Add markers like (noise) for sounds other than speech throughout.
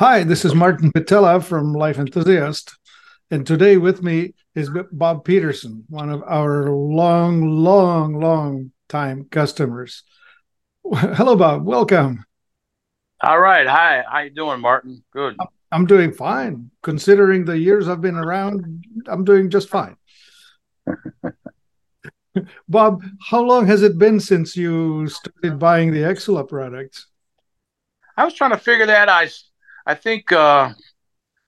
Hi, this is Martin Pytela from Life Enthusiast. And today with me is Bob Peterson, one of our long, long, long time customers. (laughs) Hello, Bob. Welcome. All right. Hi. How you doing, Martin? Good. I'm doing fine. Considering the years I've been around, I'm doing just fine. (laughs) Bob, how long has it been since you started buying the Exsula products? I was trying to figure that. I, I think, uh,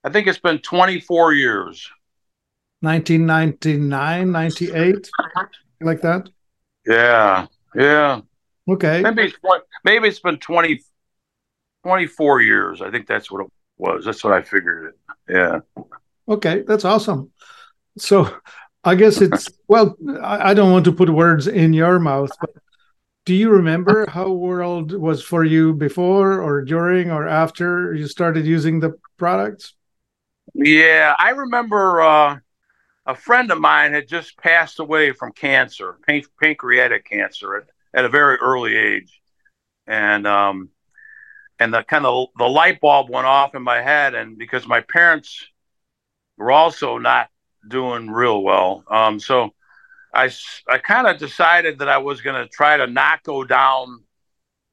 I think it's been 24 years. 1999, 98, like that. Yeah, yeah. Okay. Maybe it's maybe it's been 20, 24 years. I think that's what it was. That's what I figured it. Yeah. Okay, that's awesome. So, I guess it's well. I, I don't want to put words in your mouth, but do you remember how world was for you before or during or after you started using the products? Yeah i remember uh, a friend of mine had just passed away from cancer pan- pancreatic cancer at, at, a very early age. And um and the kind of the light bulb went off in my head and because my parents were also not doing real well um so I, I kind of decided that I was going to try to not go down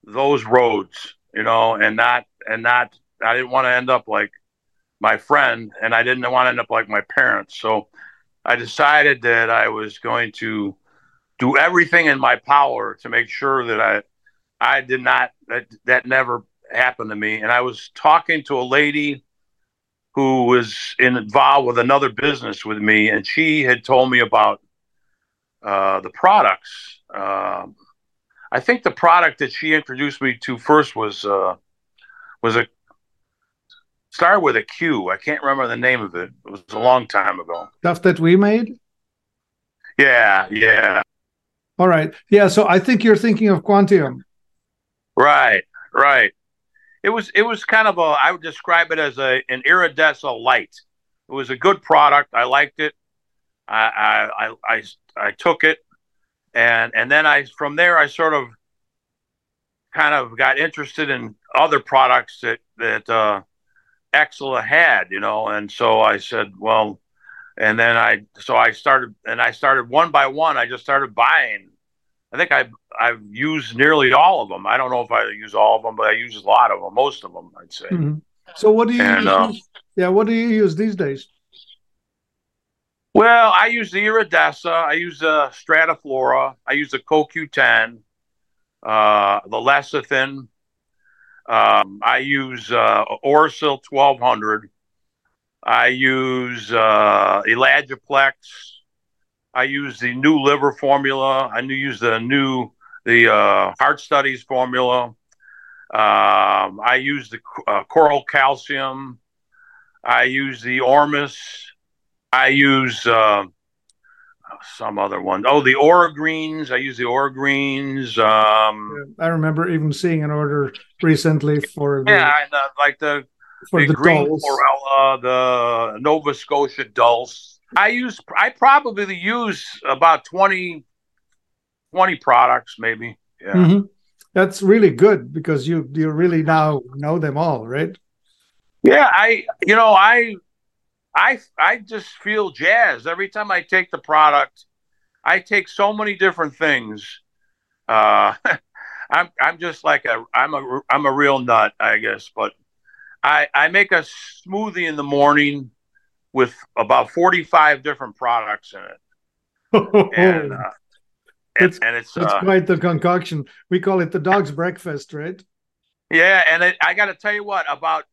those roads, you know, and not, and not, I didn't want to end up like my friend and I didn't want to end up like my parents. So I decided that I was going to do everything in my power to make sure that I, I did not, that, that never happened to me. And I was talking to a lady who was involved with another business with me, and she had told me about uh, the products. Um, I think the product that she introduced me to first was uh, was a started with a Q. I can't remember the name of it. It was a long time ago. Stuff that we made. Yeah, yeah. All right. Yeah. So I think you're thinking of Quantium. Right. Right. It was. It was kind of a. I would describe it as a an iridescent light. It was a good product. I liked it. I I I I took it, and and then I from there I sort of kind of got interested in other products that that uh, Exsula had, you know, and so I said, well, and then I so I started and I started one by one. I just started buying. I think I I've used nearly all of them. I don't know if I use all of them, but I use a lot of them, most of them, I'd say. Mm-hmm. So what do you? And, use? Uh, yeah, what do you use these days? Well, I use the Iridesca. I use the Strataflora. I use the CoQ10, uh, the lecithin. Um, I use uh, Oracil 1200. I use uh, Ellagiplex. I use the new liver formula. I use the new the uh, heart studies formula. Um, I use the uh, coral calcium. I use the Ormus. I use uh, some other one. Oh, the Aura Greens. I use the Aura Greens. Um, I remember even seeing an order recently for the, yeah, and, uh, like the for the, the green dulse. chlorella, the Nova Scotia Dulse. I use. I probably use about 20, 20 products, maybe. Yeah. Mm-hmm. That's really good because you you really now know them all, right? Yeah, I you know I I I just feel jazzed every time I take the product. I take so many different things. Uh, (laughs) I'm I'm just like a I'm a I'm a real nut, I guess. But I I make a smoothie in the morning with about 45 different products in it. (laughs) and, uh, it's, and, it's it's uh, quite the concoction. We call it the dog's breakfast, right? Yeah, and it, I got to tell you what, about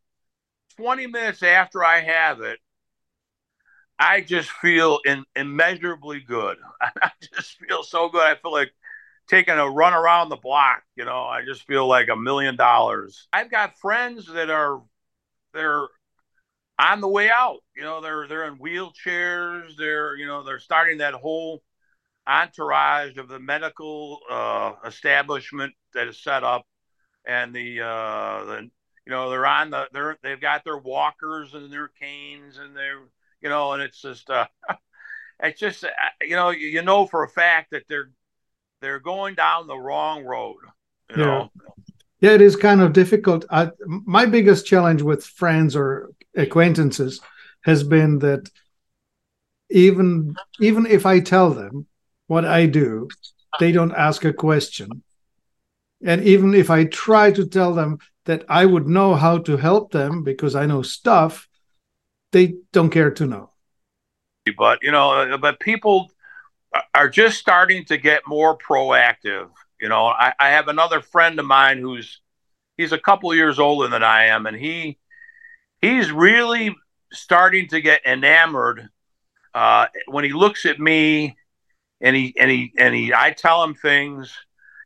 20 minutes after I have it, I just feel in, immeasurably good. (laughs) I just feel so good. I feel like taking a run around the block. You know, I just feel like a million dollars. I've got friends that are they're on the way out. You know, they're they're in wheelchairs. They're you know they're starting that whole entourage of the medical uh, establishment that is set up, and the uh, the you know they're on the they're they've got their walkers and their canes and their you know, and it's just, uh, (laughs) it's just, uh, you know, you, you know for a fact that they're they're going down the wrong road. You yeah. know, Yeah, it is kind of difficult. I, my biggest challenge with friends or acquaintances has been that even even if I tell them what I do, they don't ask a question. And even if I try to tell them that I would know how to help them because I know stuff, they don't care to know. But you know, but people are just starting to get more proactive. You know, I, I have another friend of mine who's he's a couple years older than I am, and he he's really starting to get enamored uh, when he looks at me and he and he and he I tell him things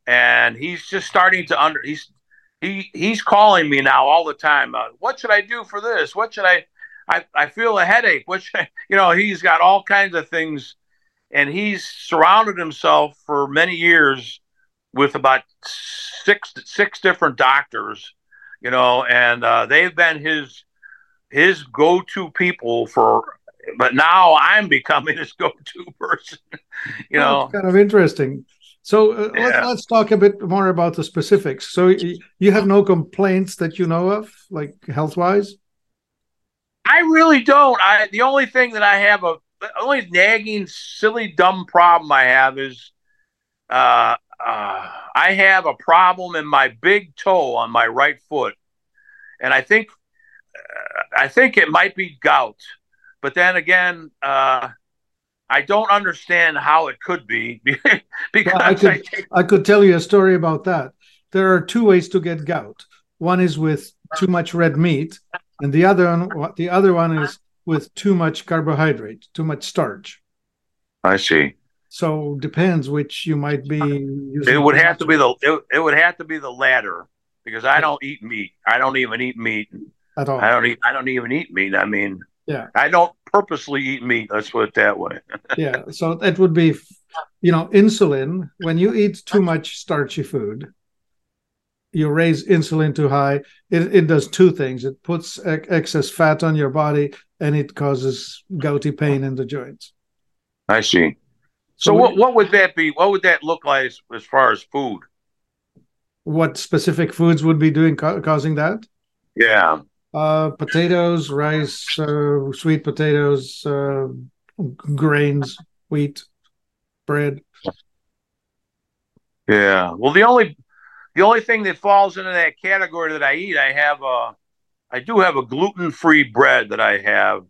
and he's just starting to under he's he he's calling me now all the time uh, what should I do for this what should I I, I feel a headache which, (laughs) you know he's got all kinds of things and he's surrounded himself for many years with about six six different doctors you know and uh, they've been his his go-to people for but now I'm becoming his go-to (laughs) person. you know, That's kind of interesting. So uh, yeah. let's, let's talk a bit more about the specifics. So you have no complaints that you know of, like health-wise. I really don't. I the only thing that I have a the only nagging, silly, dumb problem I have is uh, uh, I have a problem in my big toe on my right foot, and I think uh, I think it might be gout. But then again, uh, I don't understand how it could be (laughs) because well, I, could, I, take- I could tell you a story about that. There are two ways to get gout. One is with too much red meat, and the other one, the other one is with too much carbohydrate, too much starch. I see. So depends which you might be. It would have to be the it, it would have to be the latter because I don't eat meat. I don't even eat meat at all. I don't eat. I don't even eat meat. I mean, yeah. I don't purposely eat meat. Let's put it that way. (laughs) yeah. So it would be, you know, insulin. When you eat too much starchy food, you raise insulin too high. It, it does two things. It puts excess fat on your body and it causes gouty pain in the joints. I see. So, so what, what would that be? What would that look like as, as far as food? What specific foods would be doing causing that? Yeah. Uh, potatoes, rice, uh, sweet potatoes, uh, grains, wheat, bread. Yeah. Well, the only the only thing that falls into that category that I eat, I have a, I do have a gluten free bread that I have,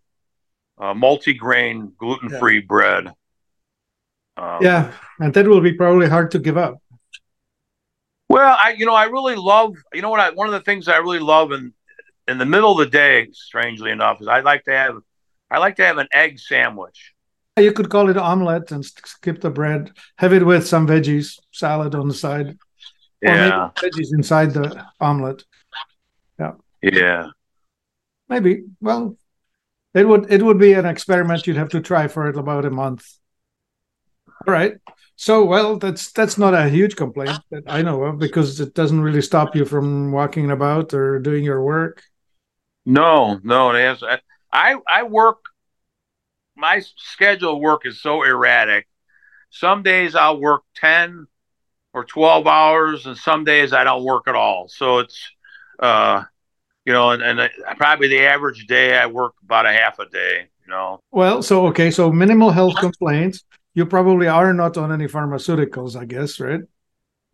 a multi grain gluten free yeah. bread. Um, yeah, and that will be probably hard to give up. Well, I you know I really love you know what I one of the things I really love and in the middle of the day, strangely enough, is I like to have I like to have an egg sandwich. You could call it omelet and skip the bread. Have it with some veggies, salad on the side. Yeah, veggies inside the omelet. Yeah. Yeah. Maybe. Well, it would it would be an experiment you'd have to try for it about a month. All right. So well, that's that's not a huge complaint that I know of because it doesn't really stop you from walking about or doing your work. No, no, it has. I I work. My schedule of work is so erratic. Some days I'll work ten or twelve hours, and some days I don't work at all. So it's, uh, you know, and, and probably the average day I work about a half a day. You know. Well, so okay, so minimal health complaints. You probably are not on any pharmaceuticals, I guess, right?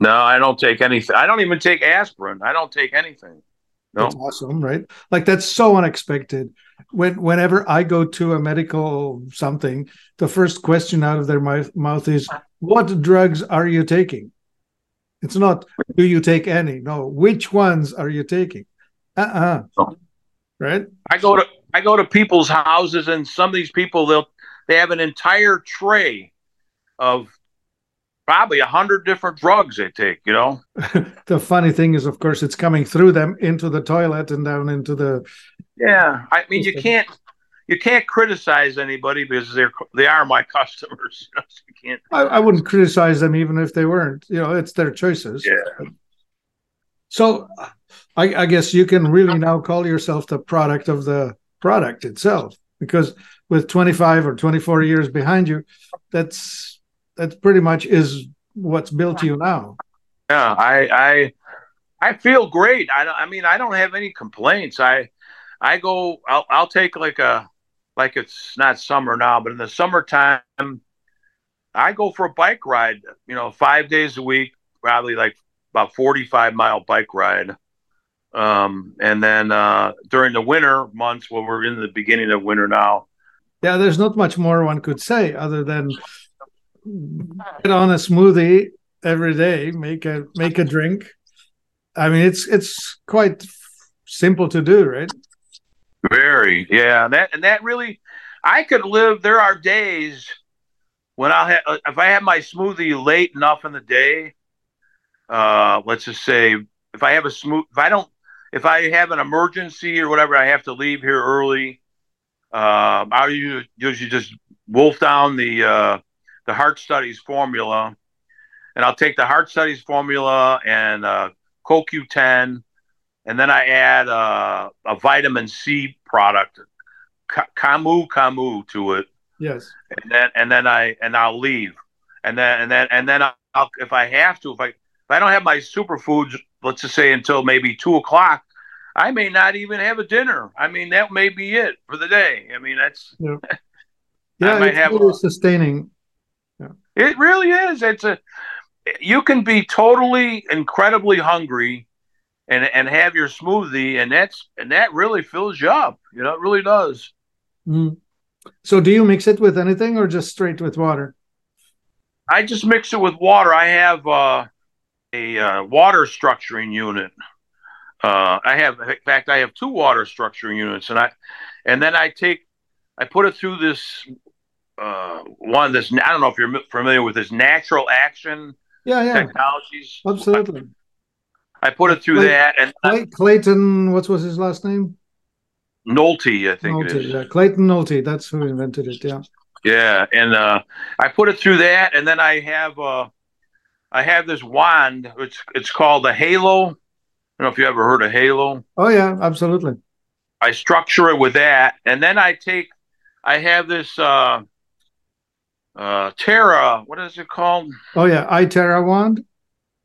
No, I don't take anything. I don't even take aspirin. I don't take anything. That's awesome, right? Like that's so unexpected. When whenever I go to a medical something, the first question out of their mouth is, "What drugs are you taking?" It's not, "Do you take any?" No, which ones are you taking? Uh uh oh. Right. I go to I go to people's houses, and some of these people they'll they have an entire tray of probably a hundred different drugs they take. You know. (laughs) the funny thing is, of course, it's coming through them into the toilet and down into the. Yeah, I mean, you can't you can't criticize anybody because they're they are my (laughs) customers. (laughs) you can't. I, I, wouldn't criticize them even if they weren't. You know, it's their choices. Yeah. So, I, I guess you can really now call yourself the product of the product itself because with 25 or 24 years behind you, that's that pretty much is what's built you now. Yeah, I I I feel great. I, I mean, I don't have any complaints. I, I go, I'll, I'll take like a, like it's not summer now, but in the summertime, I go for a bike ride, you know, five days a week, probably like about 45 mile bike ride. Um, and then uh, during the winter months, well, we're in the beginning of winter now. Yeah, there's not much more one could say other than get on a smoothie every day, make a make a drink. I mean, it's it's quite simple to do, right? Very, yeah. That and that really, I could live. There are days when I'll have uh, if I have my smoothie late enough in the day. Uh, let's just say if I have a smooth, if I don't, if I have an emergency or whatever, I have to leave here early. Uh, I'll usually, usually just wolf down the uh, the heart studies formula, and I'll take the heart studies formula and uh, CoQ10, and then I add uh, a vitamin C product, Camu Camu, to it. Yes. And then and then I and I'll leave, and then and then and then I'll if I have to if I if I don't have my superfoods, let's just say until maybe two o'clock, I may not even have a dinner. I mean that may be it for the day. I mean that's yeah. (laughs) yeah I might have really a, sustaining. Yeah. It really is. It's a you can be totally incredibly hungry and and have your smoothie and that's and that really fills you up you know it really does mm. so do you mix it with anything or just straight with water i just mix it with water i have uh, a uh, water structuring unit uh, i have in fact i have two water structuring units and i and then i take i put it through this uh, one this i don't know if you're familiar with this natural action yeah, yeah. technologies. Absolutely. I, I put it through Clay, that, and Clay, Clayton. What was his last name? Nolte, I think Nolte, Yeah, Clayton Nolte. That's who invented it. Yeah. Yeah, and uh, I put it through that, and then I have uh, I have this wand. It's it's called a Halo. I don't know if you ever heard of Halo. Oh yeah, absolutely. I structure it with that, and then I take. I have this. Uh, uh Terra. What is it called? Oh yeah, iTerra wand.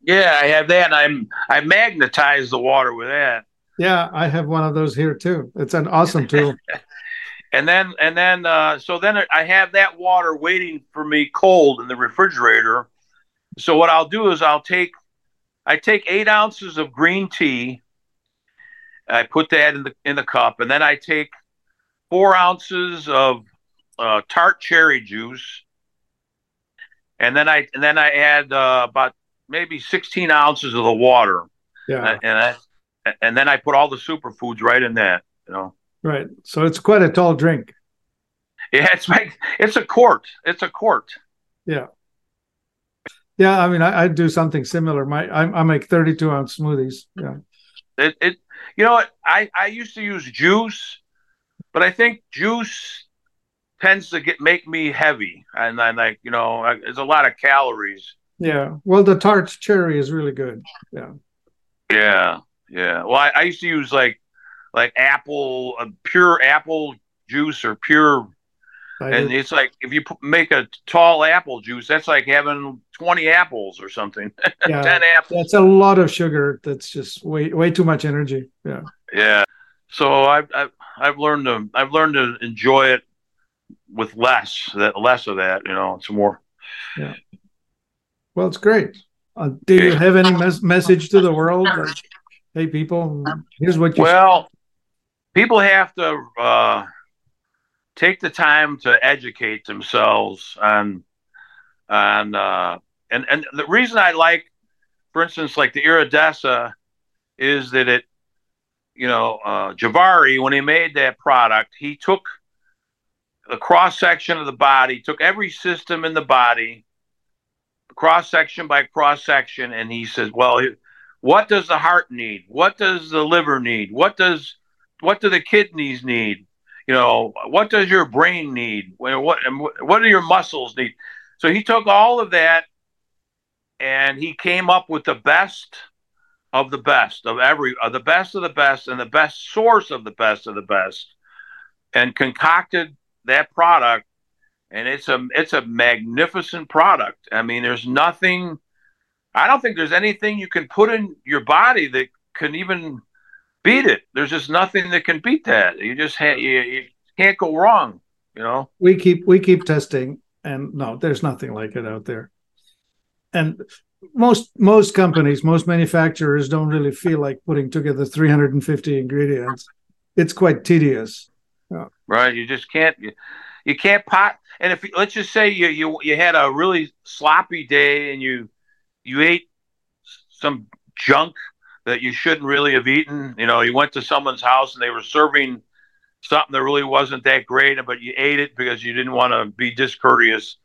Yeah, I have that. I'm I magnetize the water with that. Yeah, I have one of those here too. It's an awesome (laughs) tool. and then and then uh, so then I have that water waiting for me cold in the refrigerator. So what I'll do is I'll take I take eight ounces of green tea. I put that in the in the cup, and then I take four ounces of uh, tart cherry juice and then I and then I add uh, about maybe 16 ounces of the water. Yeah, and I, and then I put all the superfoods right in that. You know. Right. So it's quite a tall drink. Yeah, it's like it's a quart. It's a quart. Yeah. Yeah, I mean, I, I do something similar. My I, I make 32 ounce smoothies. Yeah. It, it you know what I I used to use juice, but I think juice tends to get make me heavy, and then like you know, I, there's a lot of calories. Yeah. Well, the tart cherry is really good. Yeah. Yeah. Yeah. Well, I, I used to use like like apple, uh, pure apple juice or pure. I and did. it's like if you make a tall apple juice, that's like having twenty apples or something. (laughs) Yeah, ten apples. That's a lot of sugar. That's just way way too much energy. Yeah. Yeah. So I've I've, I've learned to I've learned to enjoy it with less that less of that you know it's more yeah well it's great. Uh, do you have any mes- message to the world hey people here's what you well people have to uh, take the time to educate themselves on on uh, and and the reason i like for instance like the Iridesca is that it you know uh, javari when he made that product he took the cross section of the body, took every system in the body, cross section by cross section, and he says, "Well, what does the heart need? What does the liver need? What does what do the kidneys need? You know, what does your brain need? What what do your muscles need?" So he took all of that, and he came up with the best of the best of every of the best of the best and the best source of the best of the best, and concocted that product and it's a it's a magnificent product. I mean, there's nothing I don't think there's anything you can put in your body that can even beat it. There's just nothing that can beat that. You just ha- you, you can't go wrong. You know. We keep we keep testing, and no, there's nothing like it out there. And most most companies, most manufacturers don't really feel like putting together 350 ingredients. It's quite tedious. Right. You just can't. You, you can't pot. And if let's just say you you you had a really sloppy day and you you ate some junk that you shouldn't really have eaten. You know, you went to someone's house and they were serving something that really wasn't that great, but you ate it because you didn't want to be discourteous,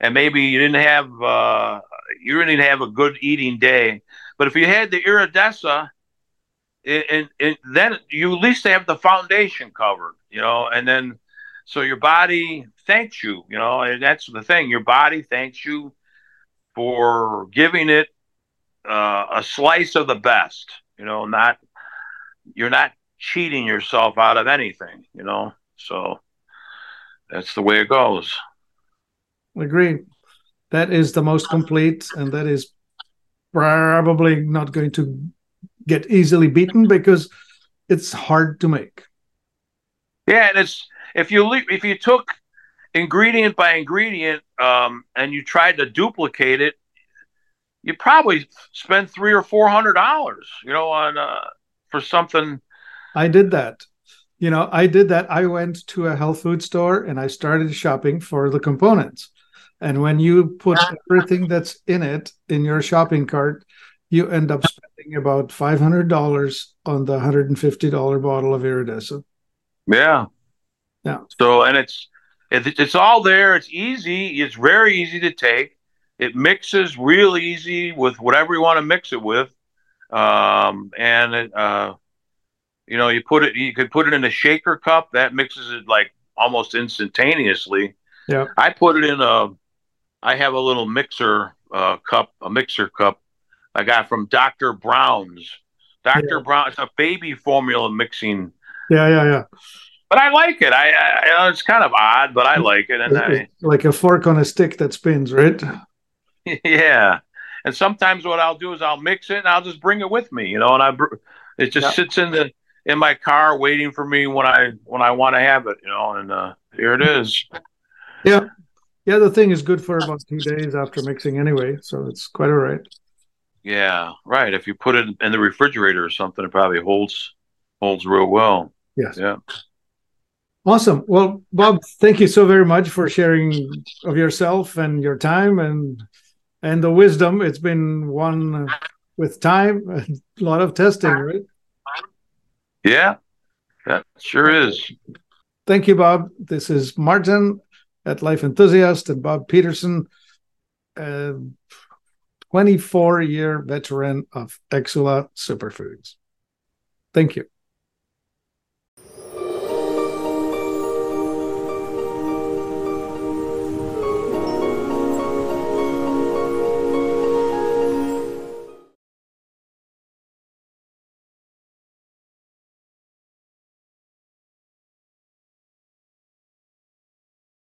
and maybe you didn't have uh, you didn't have a good eating day. But if you had the Iridesca, and, and then you at least have the foundation covered, you know, and then so your body thanks you, you know, and that's the thing. Your body thanks you for giving it uh, a slice of the best. You know, not you're not cheating yourself out of anything. You know, so that's the way it goes. Agreed. That is the most complete, and that is probably not going to get easily beaten because it's hard to make. Yeah, and it's if you if you took ingredient by ingredient um, and you tried to duplicate it, you probably spend three or four hundred dollars, you know, on uh, for something. I did that. You know, I did that. I went to a health food store and I started shopping for the components. And when you put everything that's in it in your shopping cart, you end up spending about five hundred dollars on the hundred and fifty dollar bottle of Iridesca. Yeah, yeah. So and it's it's all there. It's easy. It's very easy to take. It mixes real easy with whatever you want to mix it with. Um, and it, uh, you know, you put it. You could put it in a shaker cup. That mixes it like almost instantaneously. Yeah. I put it in a. I have a little mixer uh, cup, a mixer cup I got from Dr. Brown's. Dr. Yeah. Brown. It's a baby formula mixing. Yeah, yeah, yeah but I like it. I, I know, it's kind of odd, but I like it. And I, like a fork on a stick that spins, right? (laughs) Yeah. And sometimes what I'll do is I'll mix it and I'll just bring it with me, you know, and I it just yeah. sits in the in my car waiting for me when I when I want to have it, you know, and uh, here it is. (laughs) Yeah. Yeah, the thing is good for about two days after mixing anyway, so it's quite all right. Yeah, right. If you put it in the refrigerator or something, it probably holds holds real well. Yes. Yeah. Awesome. Well, Bob, thank you so very much for sharing of yourself and your time and and the wisdom. It's been one with time, (laughs) a lot of testing, right? Yeah, that sure is. Thank you, Bob. This is Martin at Life Enthusiast and Bob Peterson, a 24 year veteran of Exsula Superfoods. Thank you.